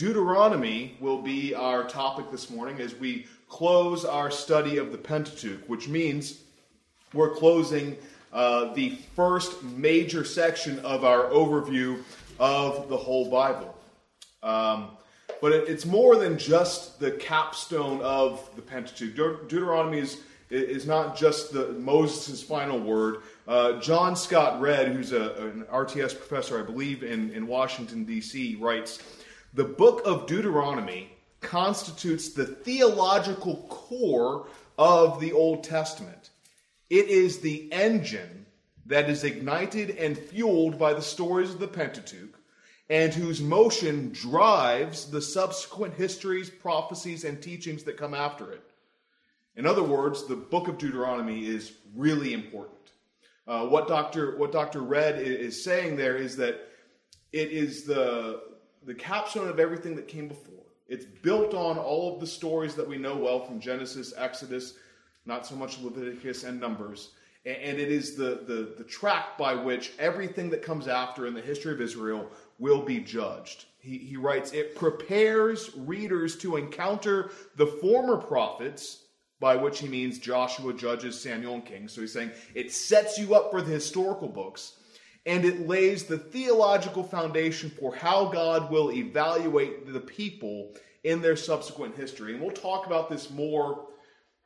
Deuteronomy will be our topic this morning as we close our study of the Pentateuch, which means we're closing uh, the first major section of our overview of the whole Bible. Um, but it, it's more than just the capstone of the Pentateuch. De- Deuteronomy is, is not just the Moses' final word. Uh, John Scott Redd, who's a, an RTS professor, I believe, in, in Washington, D.C., writes The book of Deuteronomy constitutes the theological core of the Old Testament. It is the engine that is ignited and fueled by the stories of the Pentateuch, and whose motion drives the subsequent histories, prophecies, and teachings that come after it. In other words, the book of Deuteronomy is really important. Uh, what Dr. what Dr. Redd is saying there is that it is the the capstone of everything that came before. It's built on all of the stories that we know well from Genesis, Exodus, not so much Leviticus and Numbers. And it is the, the, the track by which everything that comes after in the history of Israel will be judged. He, he writes, It prepares readers to encounter the former prophets, by which he means Joshua, Judges, Samuel, and Kings. So he's saying it sets you up for the historical books and it lays the theological foundation for how God will evaluate the people in their subsequent history. And we'll talk about this more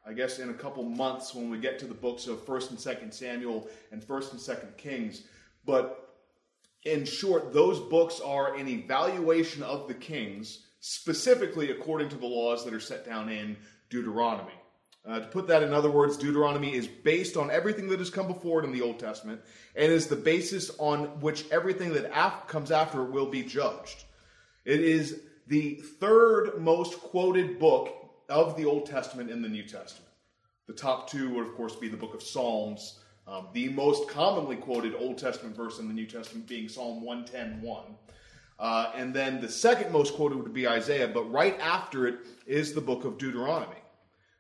I guess in a couple months when we get to the books of 1st and 2nd Samuel and 1st and 2nd Kings. But in short, those books are an evaluation of the kings, specifically according to the laws that are set down in Deuteronomy. Uh, to put that in other words, Deuteronomy is based on everything that has come before it in the Old Testament and is the basis on which everything that af- comes after it will be judged. It is the third most quoted book of the Old Testament in the New Testament. The top two would, of course, be the book of Psalms, um, the most commonly quoted Old Testament verse in the New Testament being Psalm 110.1. Uh, and then the second most quoted would be Isaiah, but right after it is the book of Deuteronomy.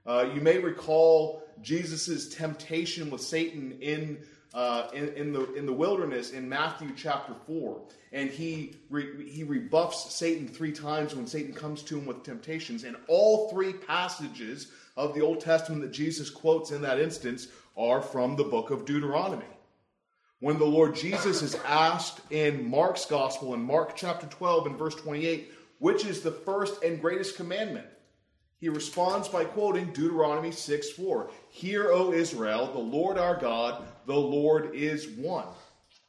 Uh, you may recall Jesus' temptation with Satan in, uh, in, in, the, in the wilderness in Matthew chapter 4 and he re, he rebuffs Satan three times when Satan comes to him with temptations. And all three passages of the Old Testament that Jesus quotes in that instance are from the book of Deuteronomy. When the Lord Jesus is asked in Mark's gospel in Mark chapter 12 and verse 28, which is the first and greatest commandment? He responds by quoting Deuteronomy 6 4. Hear, O Israel, the Lord our God, the Lord is one.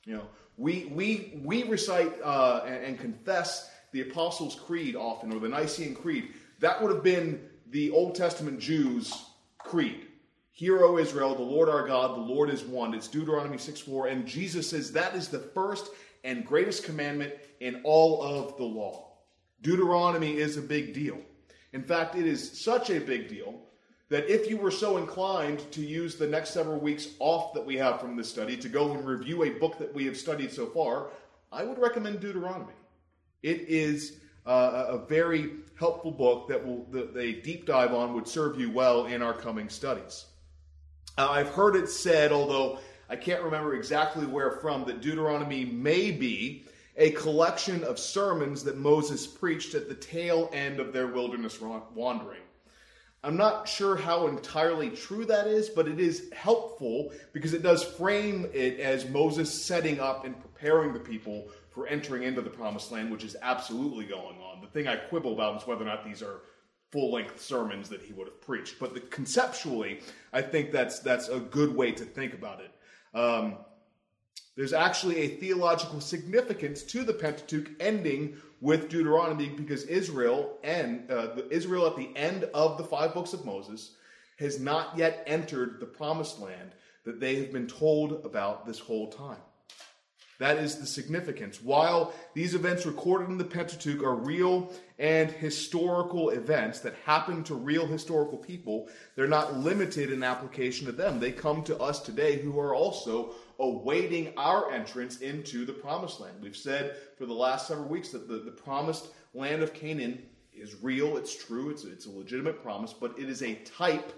You know, we, we, we recite uh, and, and, confess the Apostles' Creed often, or the Nicene Creed. That would have been the Old Testament Jews' creed. Hear, O Israel, the Lord our God, the Lord is one. It's Deuteronomy 6 4. And Jesus says that is the first and greatest commandment in all of the law. Deuteronomy is a big deal. In fact, it is such a big deal that if you were so inclined to use the next several weeks off that we have from this study to go and review a book that we have studied so far, I would recommend Deuteronomy. It is uh, a very helpful book that will a deep dive on would serve you well in our coming studies. Uh, I've heard it said, although I can't remember exactly where from, that Deuteronomy may be a collection of sermons that Moses preached at the tail end of their wilderness wandering. I'm not sure how entirely true that is, but it is helpful because it does frame it as Moses setting up and preparing the people for entering into the promised land, which is absolutely going on. The thing I quibble about is whether or not these are full length sermons that he would have preached. But the, conceptually, I think that's, that's a good way to think about it. Um, there's actually a theological significance to the Pentateuch ending with Deuteronomy because Israel and uh, Israel at the end of the five books of Moses has not yet entered the promised land that they have been told about this whole time. That is the significance. While these events recorded in the Pentateuch are real and historical events that happen to real historical people, they're not limited in application to them. They come to us today who are also awaiting our entrance into the promised land. We've said for the last several weeks that the, the promised land of Canaan is real, it's true, it's, it's a legitimate promise, but it is a type,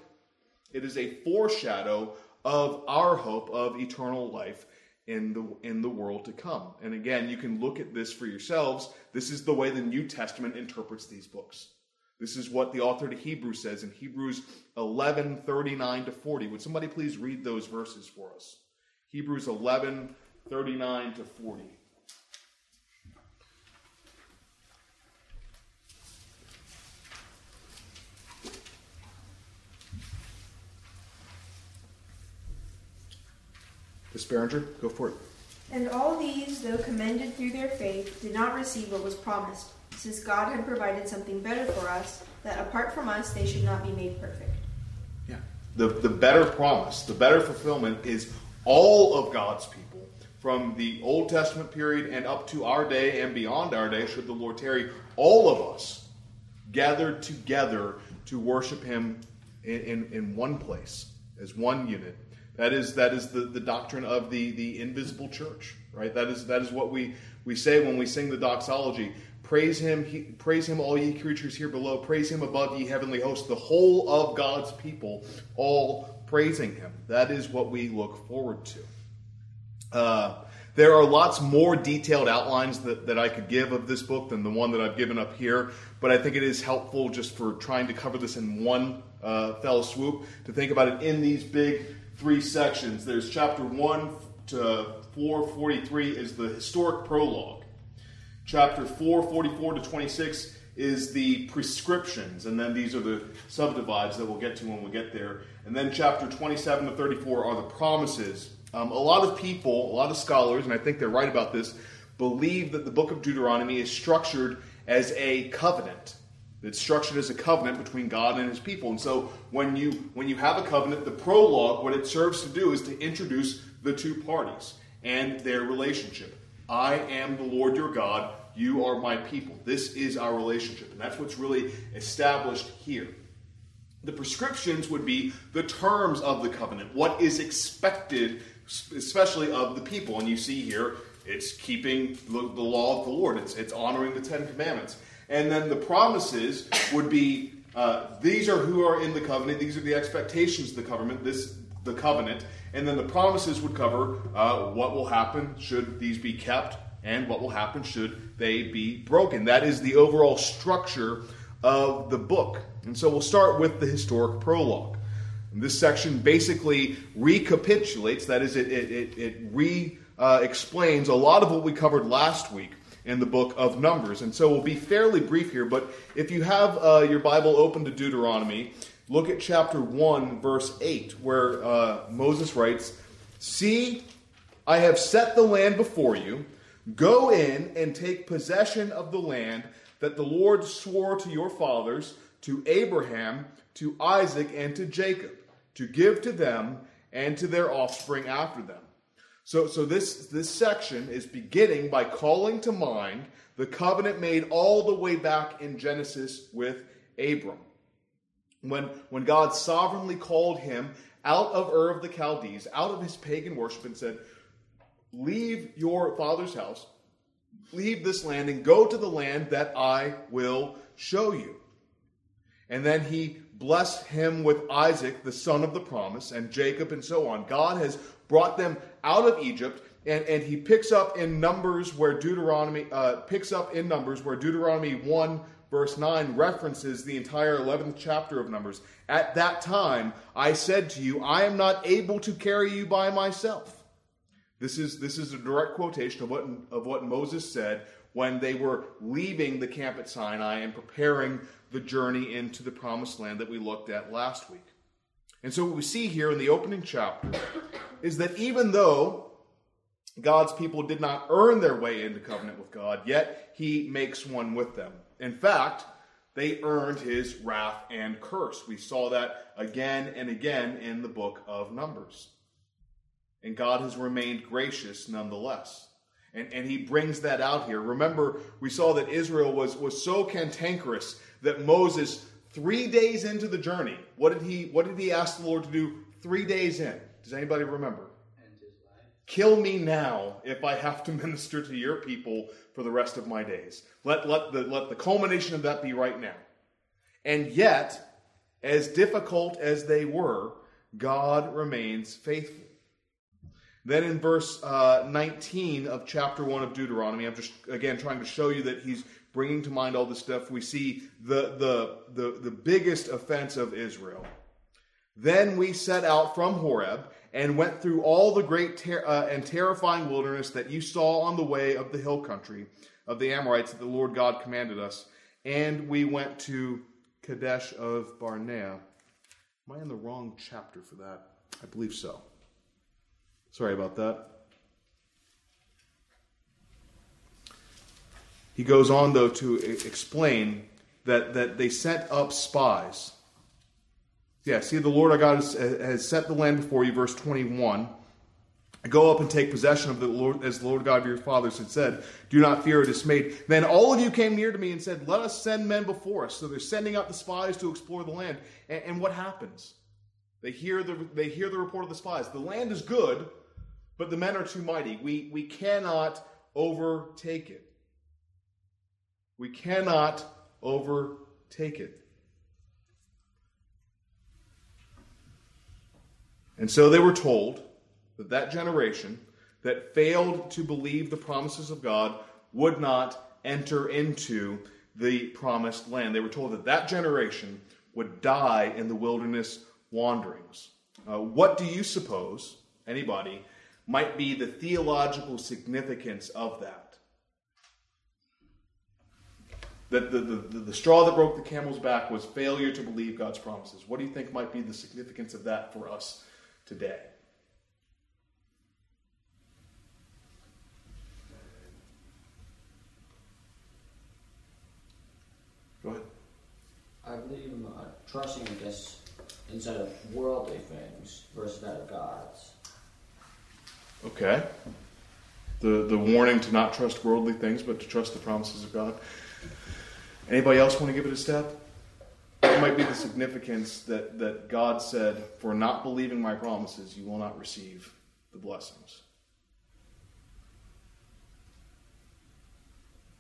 it is a foreshadow of our hope of eternal life in the in the world to come. And again, you can look at this for yourselves. This is the way the New Testament interprets these books. This is what the author to Hebrews says in Hebrews 11, 39 to 40. Would somebody please read those verses for us? Hebrews 11, 39 to 40. Desparinger, go for it. And all these, though commended through their faith, did not receive what was promised, since God had provided something better for us, that apart from us they should not be made perfect. Yeah. The, the better promise, the better fulfillment is all of God's people, from the Old Testament period and up to our day and beyond our day, should the Lord tarry, all of us gathered together to worship Him in, in, in one place, as one unit that is that is the, the doctrine of the, the invisible church, right? That is that is what we, we say when we sing the doxology. Praise him, he, praise him, all ye creatures here below. Praise him above ye heavenly hosts. The whole of God's people, all praising him. That is what we look forward to. Uh, there are lots more detailed outlines that, that I could give of this book than the one that I've given up here, but I think it is helpful just for trying to cover this in one uh, fell swoop to think about it in these big three sections. There's chapter 1 to 443 is the historic prologue. Chapter 444 to 26 is the prescriptions, and then these are the subdivides that we'll get to when we get there. And then chapter 27 to 34 are the promises. Um, a lot of people, a lot of scholars, and I think they're right about this, believe that the book of Deuteronomy is structured as a covenant. It's structured as a covenant between God and his people. And so when you when you have a covenant, the prologue, what it serves to do is to introduce the two parties and their relationship. I am the Lord your God, you are my people. This is our relationship. And that's what's really established here. The prescriptions would be the terms of the covenant, what is expected, especially of the people. And you see here, it's keeping the, law of the Lord, it's, it's honoring the Ten Commandments. And then the promises would be uh, these are who are in the covenant, these are the expectations of the covenant, this the covenant, and then the promises would cover uh, what will happen should these be kept and what will happen should they be broken. That is the overall structure of the book. And so we'll start with the historic prologue. And this section basically recapitulates, that is, it, it, it, re uh, explains a lot of what we covered last week in the book of Numbers. And so we'll be fairly brief here, but if you have uh, your Bible open to Deuteronomy, look at chapter 1, verse 8, where uh, Moses writes, See, I have set the land before you. Go in and take possession of the land that the Lord swore to your fathers, to Abraham, to Isaac, and to Jacob, to give to them and to their offspring after them so, so this, this section is beginning by calling to mind the covenant made all the way back in Genesis with Abram. When, when God sovereignly called him out of Ur of the Chaldees, out of his pagan worship, and said, Leave your father's house, leave this land, and go to the land that I will show you. And then he blessed him with Isaac, the son of the promise, and Jacob, and so on. God has brought them out of Egypt. And, and he picks up in Numbers where Deuteronomy uh, picks up in Numbers where Deuteronomy 1 verse 9 references the entire 11th chapter of Numbers. At that time, I said to you, I am not able to carry you by myself. This is, this is a direct quotation of what, of what Moses said when they were leaving the camp at Sinai and preparing the journey into the promised land that we looked at last week. And so, what we see here in the opening chapter is that even though God's people did not earn their way into covenant with God, yet He makes one with them. In fact, they earned His wrath and curse. We saw that again and again in the book of Numbers. And God has remained gracious nonetheless. And, and he brings that out here. Remember, we saw that Israel was, was so cantankerous that Moses Three days into the journey, what did he what did he ask the Lord to do three days in? Does anybody remember? Kill me now if I have to minister to your people for the rest of my days. Let, let, the, let the culmination of that be right now. And yet, as difficult as they were, God remains faithful. Then in verse uh, 19 of chapter 1 of Deuteronomy, I'm just, again, trying to show you that he's bringing to mind all this stuff. We see the, the, the, the biggest offense of Israel. Then we set out from Horeb and went through all the great ter- uh, and terrifying wilderness that you saw on the way of the hill country of the Amorites that the Lord God commanded us. And we went to Kadesh of Barnea. Am I in the wrong chapter for that? I believe so. Sorry about that. He goes on, though, to explain that, that they sent up spies. Yeah, see, the Lord our God has, has set the land before you, verse 21. Go up and take possession of the Lord, as the Lord God of your fathers had said. Do not fear or dismay. Then all of you came near to me and said, Let us send men before us. So they're sending out the spies to explore the land. And, and what happens? They hear, the, they hear the report of the spies. The land is good, but the men are too mighty. We, we cannot overtake it. We cannot overtake it. And so they were told that that generation that failed to believe the promises of God would not enter into the promised land. They were told that that generation would die in the wilderness wanderings. Uh, what do you suppose, anybody, might be the theological significance of that? That the, the, the straw that broke the camel's back was failure to believe God's promises. What do you think might be the significance of that for us today? Go ahead. I believe in uh, trusting, guess, instead of worldly things versus that of God's. Okay. The the warning to not trust worldly things, but to trust the promises of God. Anybody else want to give it a step? What might be the significance that, that God said, For not believing my promises, you will not receive the blessings?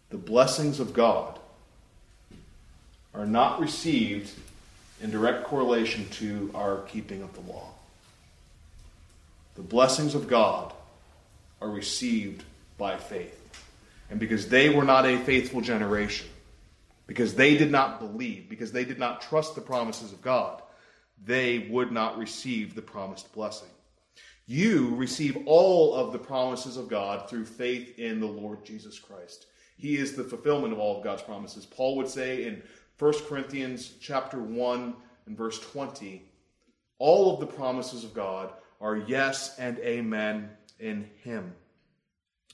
The blessings of God are not received in direct correlation to our keeping of the law. The blessings of God are received by faith. And because they were not a faithful generation, because they did not believe, because they did not trust the promises of God, they would not receive the promised blessing. You receive all of the promises of God through faith in the Lord Jesus Christ. He is the fulfillment of all of God's promises. Paul would say in 1 Corinthians chapter 1 and verse 20, all of the promises of God are yes and amen in him.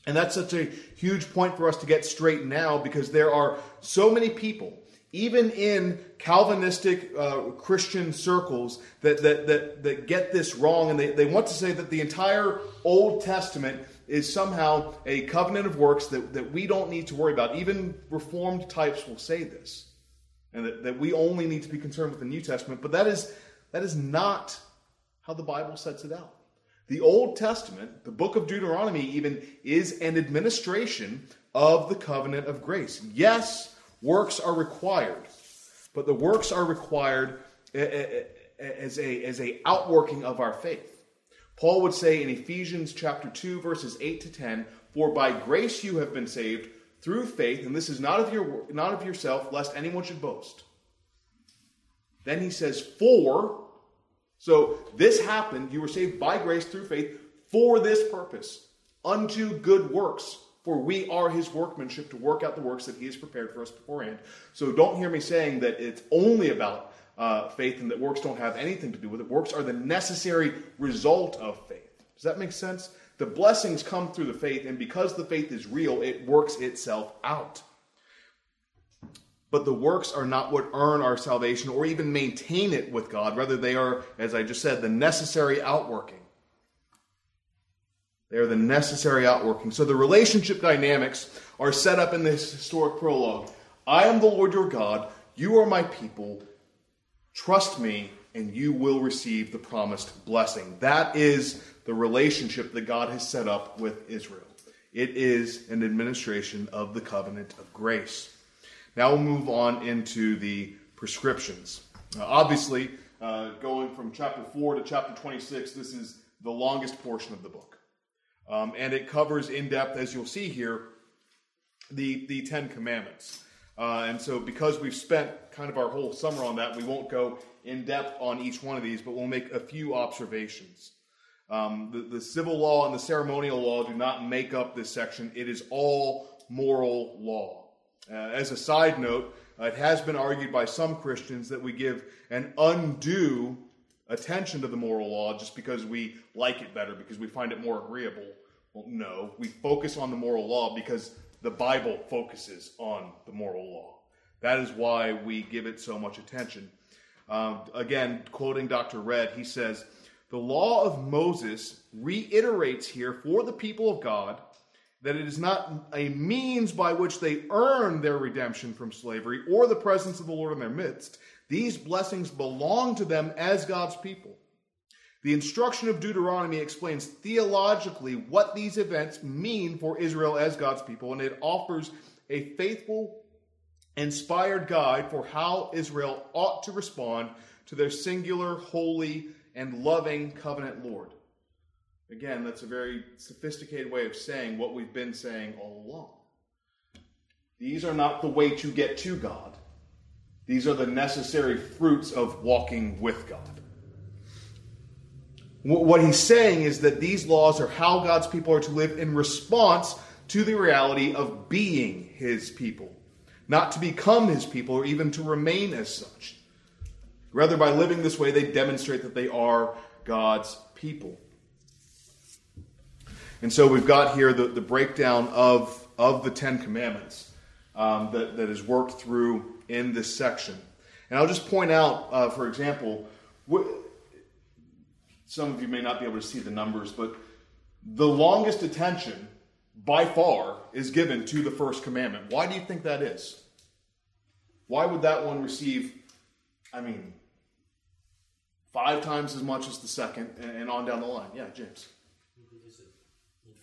And that's such a huge point for us to get straight now because there are so many people, even in Calvinistic uh, Christian circles, that, that, that, that get this wrong. And they, they want to say that the entire Old Testament is somehow a covenant of works that, that we don't need to worry about. Even Reformed types will say this and that, that we only need to be concerned with the New Testament. But that is, that is not how the Bible sets it out. The Old Testament, the book of Deuteronomy, even is an administration of the covenant of grace. Yes, works are required, but the works are required eh, eh, eh, as a, as a outworking of our faith. Paul would say in Ephesians chapter 2 verses 8 to 10, "For by grace you have been saved through faith, and this is not of your not of yourself, lest anyone should boast. Then he says, For so this happened, you were saved by grace through faith for this purpose, unto good works. For we are his workmanship to work out the works that he has prepared for us beforehand. So don't hear me saying that it's only about uh, faith and that works don't have anything to do with it. Works are the necessary result of faith. Does that make sense? The blessings come through the faith, and because the faith is real, it works itself out. But the works are not what earn our salvation or even maintain it with God. Rather, they are, as I just said, the necessary outworking. They are the necessary outworking. So the relationship dynamics are set up in this historic prologue. I am the Lord your God. You are my people. Trust me, and you will receive the promised blessing. That is the relationship that God has set up with Israel. It is an administration of the covenant of grace. Now we'll move on into the prescriptions. Obviously, uh, going from chapter 4 to chapter 26, this is the longest portion of the book. Um, and it covers in depth, as you'll see here, the, the Ten Commandments. Uh, and so, because we've spent kind of our whole summer on that, we won't go in depth on each one of these, but we'll make a few observations. Um, the, the civil law and the ceremonial law do not make up this section, it is all moral law. Uh, as a side note, uh, it has been argued by some Christians that we give an undue attention to the moral law just because we like it better, because we find it more agreeable. Well, no, we focus on the moral law because the Bible focuses on the moral law. That is why we give it so much attention. Um, again, quoting Dr. Redd, he says, The law of Moses reiterates here for the people of God that it is not a means by which they earn their redemption from slavery or the presence of the Lord in their midst. These blessings belong to them as God's people. The instruction of Deuteronomy explains theologically what these events mean for Israel as God's people, and it offers a faithful, inspired guide for how Israel ought to respond to their singular, holy, and loving covenant Lord. Again, that's a very sophisticated way of saying what we've been saying all along. These are not the way to get to God. These are the necessary fruits of walking with God. What he's saying is that these laws are how God's people are to live in response to the reality of being his people, not to become his people or even to remain as such. Rather, by living this way, they demonstrate that they are God's people. And so we've got here the, the breakdown of, of the Ten Commandments um, that, that is worked through in this section. And I'll just point out, uh, for example, what, some of you may not be able to see the numbers, but the longest attention by far is given to the first commandment. Why do you think that is? Why would that one receive, I mean, five times as much as the second and on down the line? Yeah, James.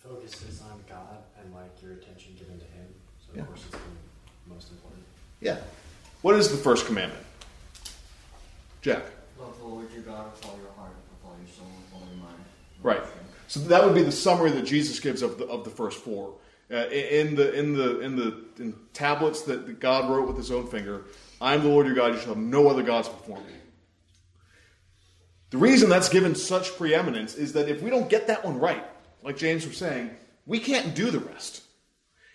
Because it, it focuses on God and like your attention given to Him. So, of Yeah. course, it's the most important. Yeah. What is the first commandment? Jack. Love the Lord your God with all your heart, with all your soul, with all your mind. with Right. all your strength. So that would be the summary that Jesus gives of the of the first four. Uh, in the in the in the in tablets that that God wrote with His own finger, I am the Lord your God. You shall have no other gods before me. The reason that's given such preeminence is that if we don't get that one right, like James was saying, we can't do the rest.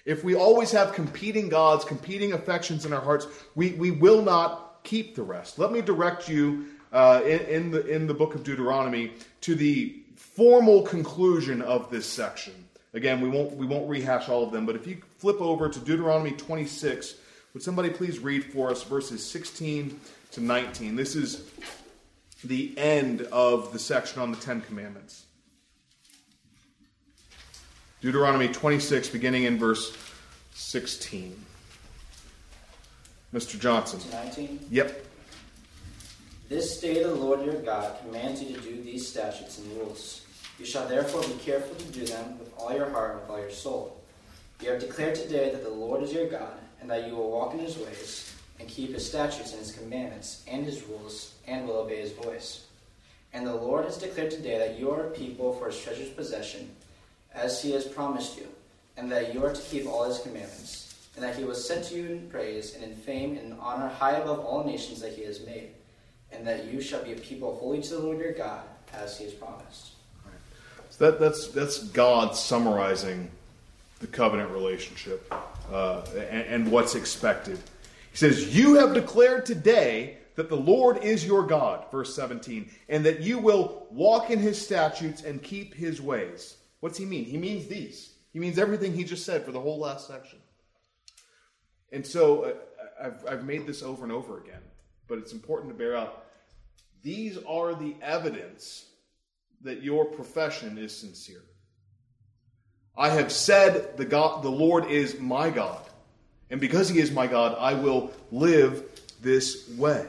If we always have competing gods, competing affections in our hearts, we, we will not keep the rest. Let me direct you uh, in, in, the, in the book of Deuteronomy to the formal conclusion of this section. Again, we won't, we won't rehash all of them, but if you flip over to Deuteronomy 26, would somebody please read for us verses 16 to 19? This is the end of the section on the Ten Commandments. Deuteronomy 26, beginning in verse 16. Mr. Johnson. 19. Yep. This day the Lord your God commands you to do these statutes and rules. You shall therefore be careful to do them with all your heart and with all your soul. You have declared today that the Lord is your God, and that you will walk in his ways, and keep his statutes and his commandments, and his rules, and will obey his voice. And the Lord has declared today that you are a people for his treasured possession, as he has promised you, and that you are to keep all his commandments, and that he will set to you in praise and in fame and in honor high above all nations that he has made, and that you shall be a people holy to the Lord your God, as he has promised. So that, that's, that's God summarizing the covenant relationship uh, and, and what's expected. He says, You have declared today that the Lord is your God, verse 17, and that you will walk in his statutes and keep his ways. What's he mean? He means these. He means everything he just said for the whole last section. And so uh, I've, I've made this over and over again, but it's important to bear out. These are the evidence that your profession is sincere. I have said the God, the Lord is my God, and because He is my God, I will live this way.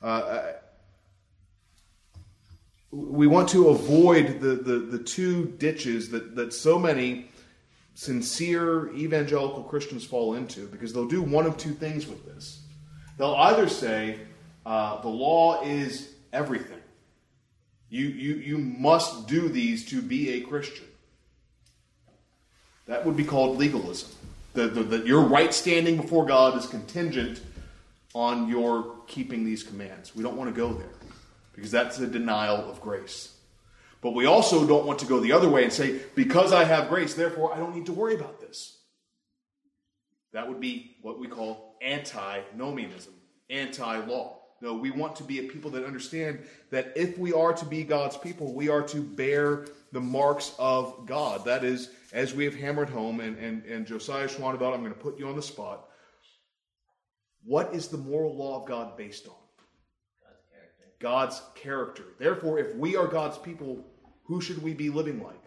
Uh, we want to avoid the, the, the two ditches that, that so many sincere evangelical Christians fall into because they'll do one of two things with this. They'll either say, uh, the law is everything. You, you, you must do these to be a Christian. That would be called legalism. That your right standing before God is contingent on your keeping these commands. We don't want to go there because that's a denial of grace. But we also don't want to go the other way and say, because I have grace, therefore I don't need to worry about this. That would be what we call antinomianism, anti law. No, we want to be a people that understand that if we are to be God's people, we are to bear the marks of God. That is, as we have hammered home, and, and, and Josiah Schwaneveld, I'm going to put you on the spot. What is the moral law of God based on? God's character. Therefore, if we are God's people, who should we be living like?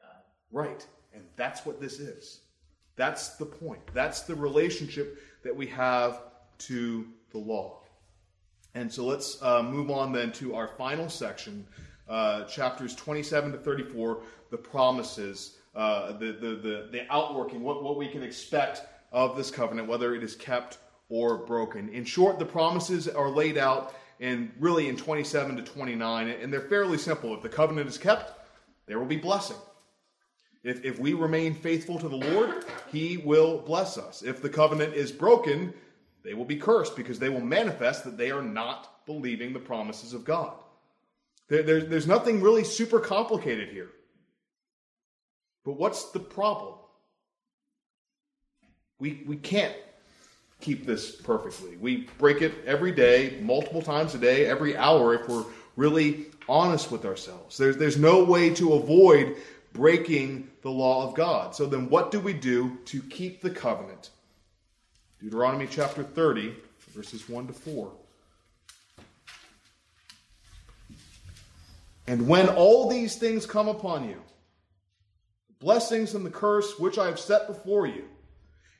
God. Right. And that's what this is. That's the point. That's the relationship that we have to the law. And so let's uh, move on then to our final section, uh, chapters 27 to 34, the promises, uh, the, the, the, the outworking, what, what we can expect of this covenant, whether it is kept or broken. In short, the promises are laid out in really in 27 to 29, and they're fairly simple. If the covenant is kept, there will be blessing. If, if we remain faithful to the Lord, He will bless us. If the covenant is broken, they will be cursed because they will manifest that they are not believing the promises of God. There, there, there's nothing really super complicated here. But what's the problem? We, we can't keep this perfectly. We break it every day, multiple times a day, every hour, if we're really honest with ourselves. There's, there's no way to avoid breaking the law of God. So then, what do we do to keep the covenant? Deuteronomy chapter 30, verses 1 to 4. And when all these things come upon you, blessings and the curse which I have set before you,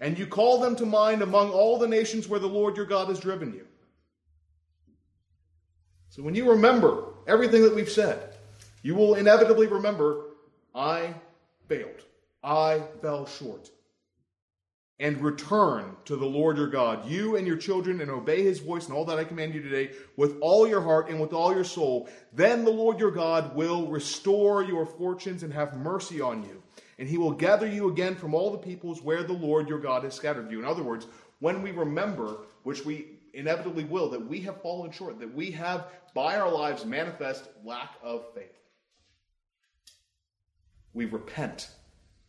and you call them to mind among all the nations where the Lord your God has driven you. So when you remember everything that we've said, you will inevitably remember I failed. I fell short and return to the Lord your God, you and your children, and obey his voice and all that I command you today with all your heart and with all your soul, then the Lord your God will restore your fortunes and have mercy on you. And he will gather you again from all the peoples where the Lord your God has scattered you. In other words, when we remember, which we inevitably will, that we have fallen short, that we have by our lives manifest lack of faith, we repent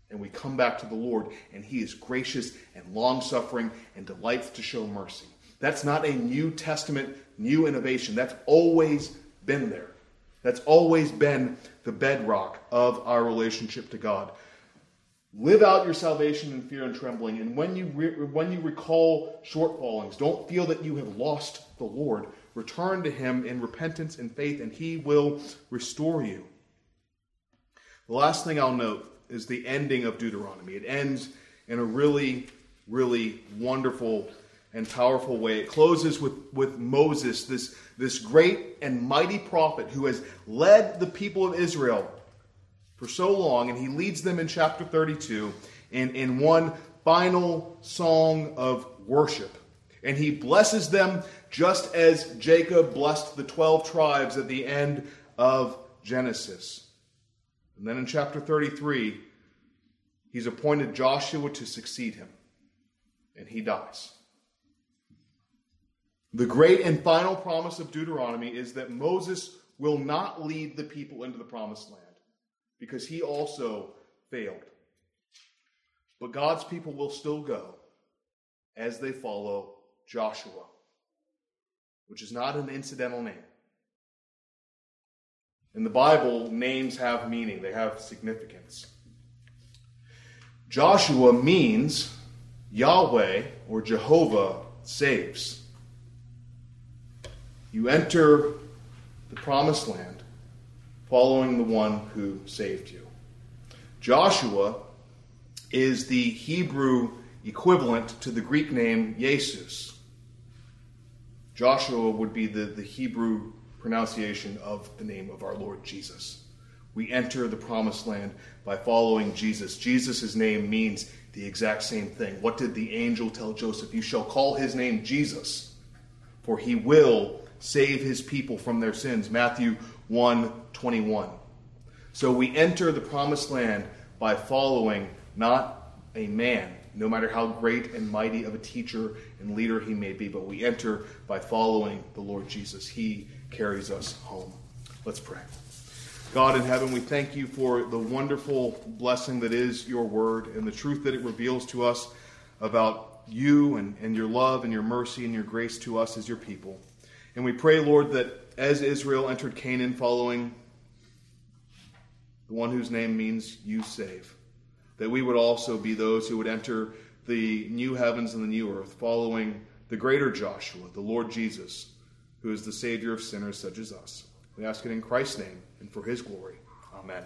and we come back to the Lord, and He is gracious and long suffering and delights to show mercy. That's not a New Testament new innovation. That's always been there. That's always been the bedrock of our relationship to God. Live out your salvation in fear and trembling, and when you re- when you recall shortfallings, don't feel that you have lost the Lord. Return to Him in repentance and faith, and He will restore you. The last thing I'll note is the ending of Deuteronomy. It ends in a really, really wonderful and powerful way. It closes with, with Moses, this, this great and mighty prophet who has led the people of Israel for so long, and he leads them in chapter 32 in, in one final song of worship. And he blesses them just as Jacob blessed the 12 tribes at the end of Genesis. And then in chapter 33, he's appointed Joshua to succeed him, and he dies. The great and final promise of Deuteronomy is that Moses will not lead the people into the promised land because he also failed. But God's people will still go as they follow Joshua, which is not an incidental name. In the Bible, names have meaning, they have significance. Joshua means Yahweh or Jehovah saves. You enter the promised land following the one who saved you. Joshua is the Hebrew equivalent to the Greek name Jesus. Joshua would be the, the Hebrew pronunciation of the name of our Lord Jesus. We enter the promised land by following Jesus. Jesus' name means the exact same thing. What did the angel tell Joseph? You shall call his name Jesus, for he will save his people from their sins. Matthew 1:21. So we enter the promised land by following not a man, no matter how great and mighty of a teacher and leader he may be, but we enter by following the Lord Jesus. He carries us home. Let's pray. God in heaven, we thank you for the wonderful blessing that is your word and the truth that it reveals to us about you and, and your love and your mercy and your grace to us as your people. And we pray, Lord, that as Israel entered Canaan following the one whose name means you save, that we would also be those who would enter the new heavens and the new earth following the greater Joshua, the Lord Jesus, who is the Savior of sinners such as us. We ask it in Christ's name and for his glory. Amen.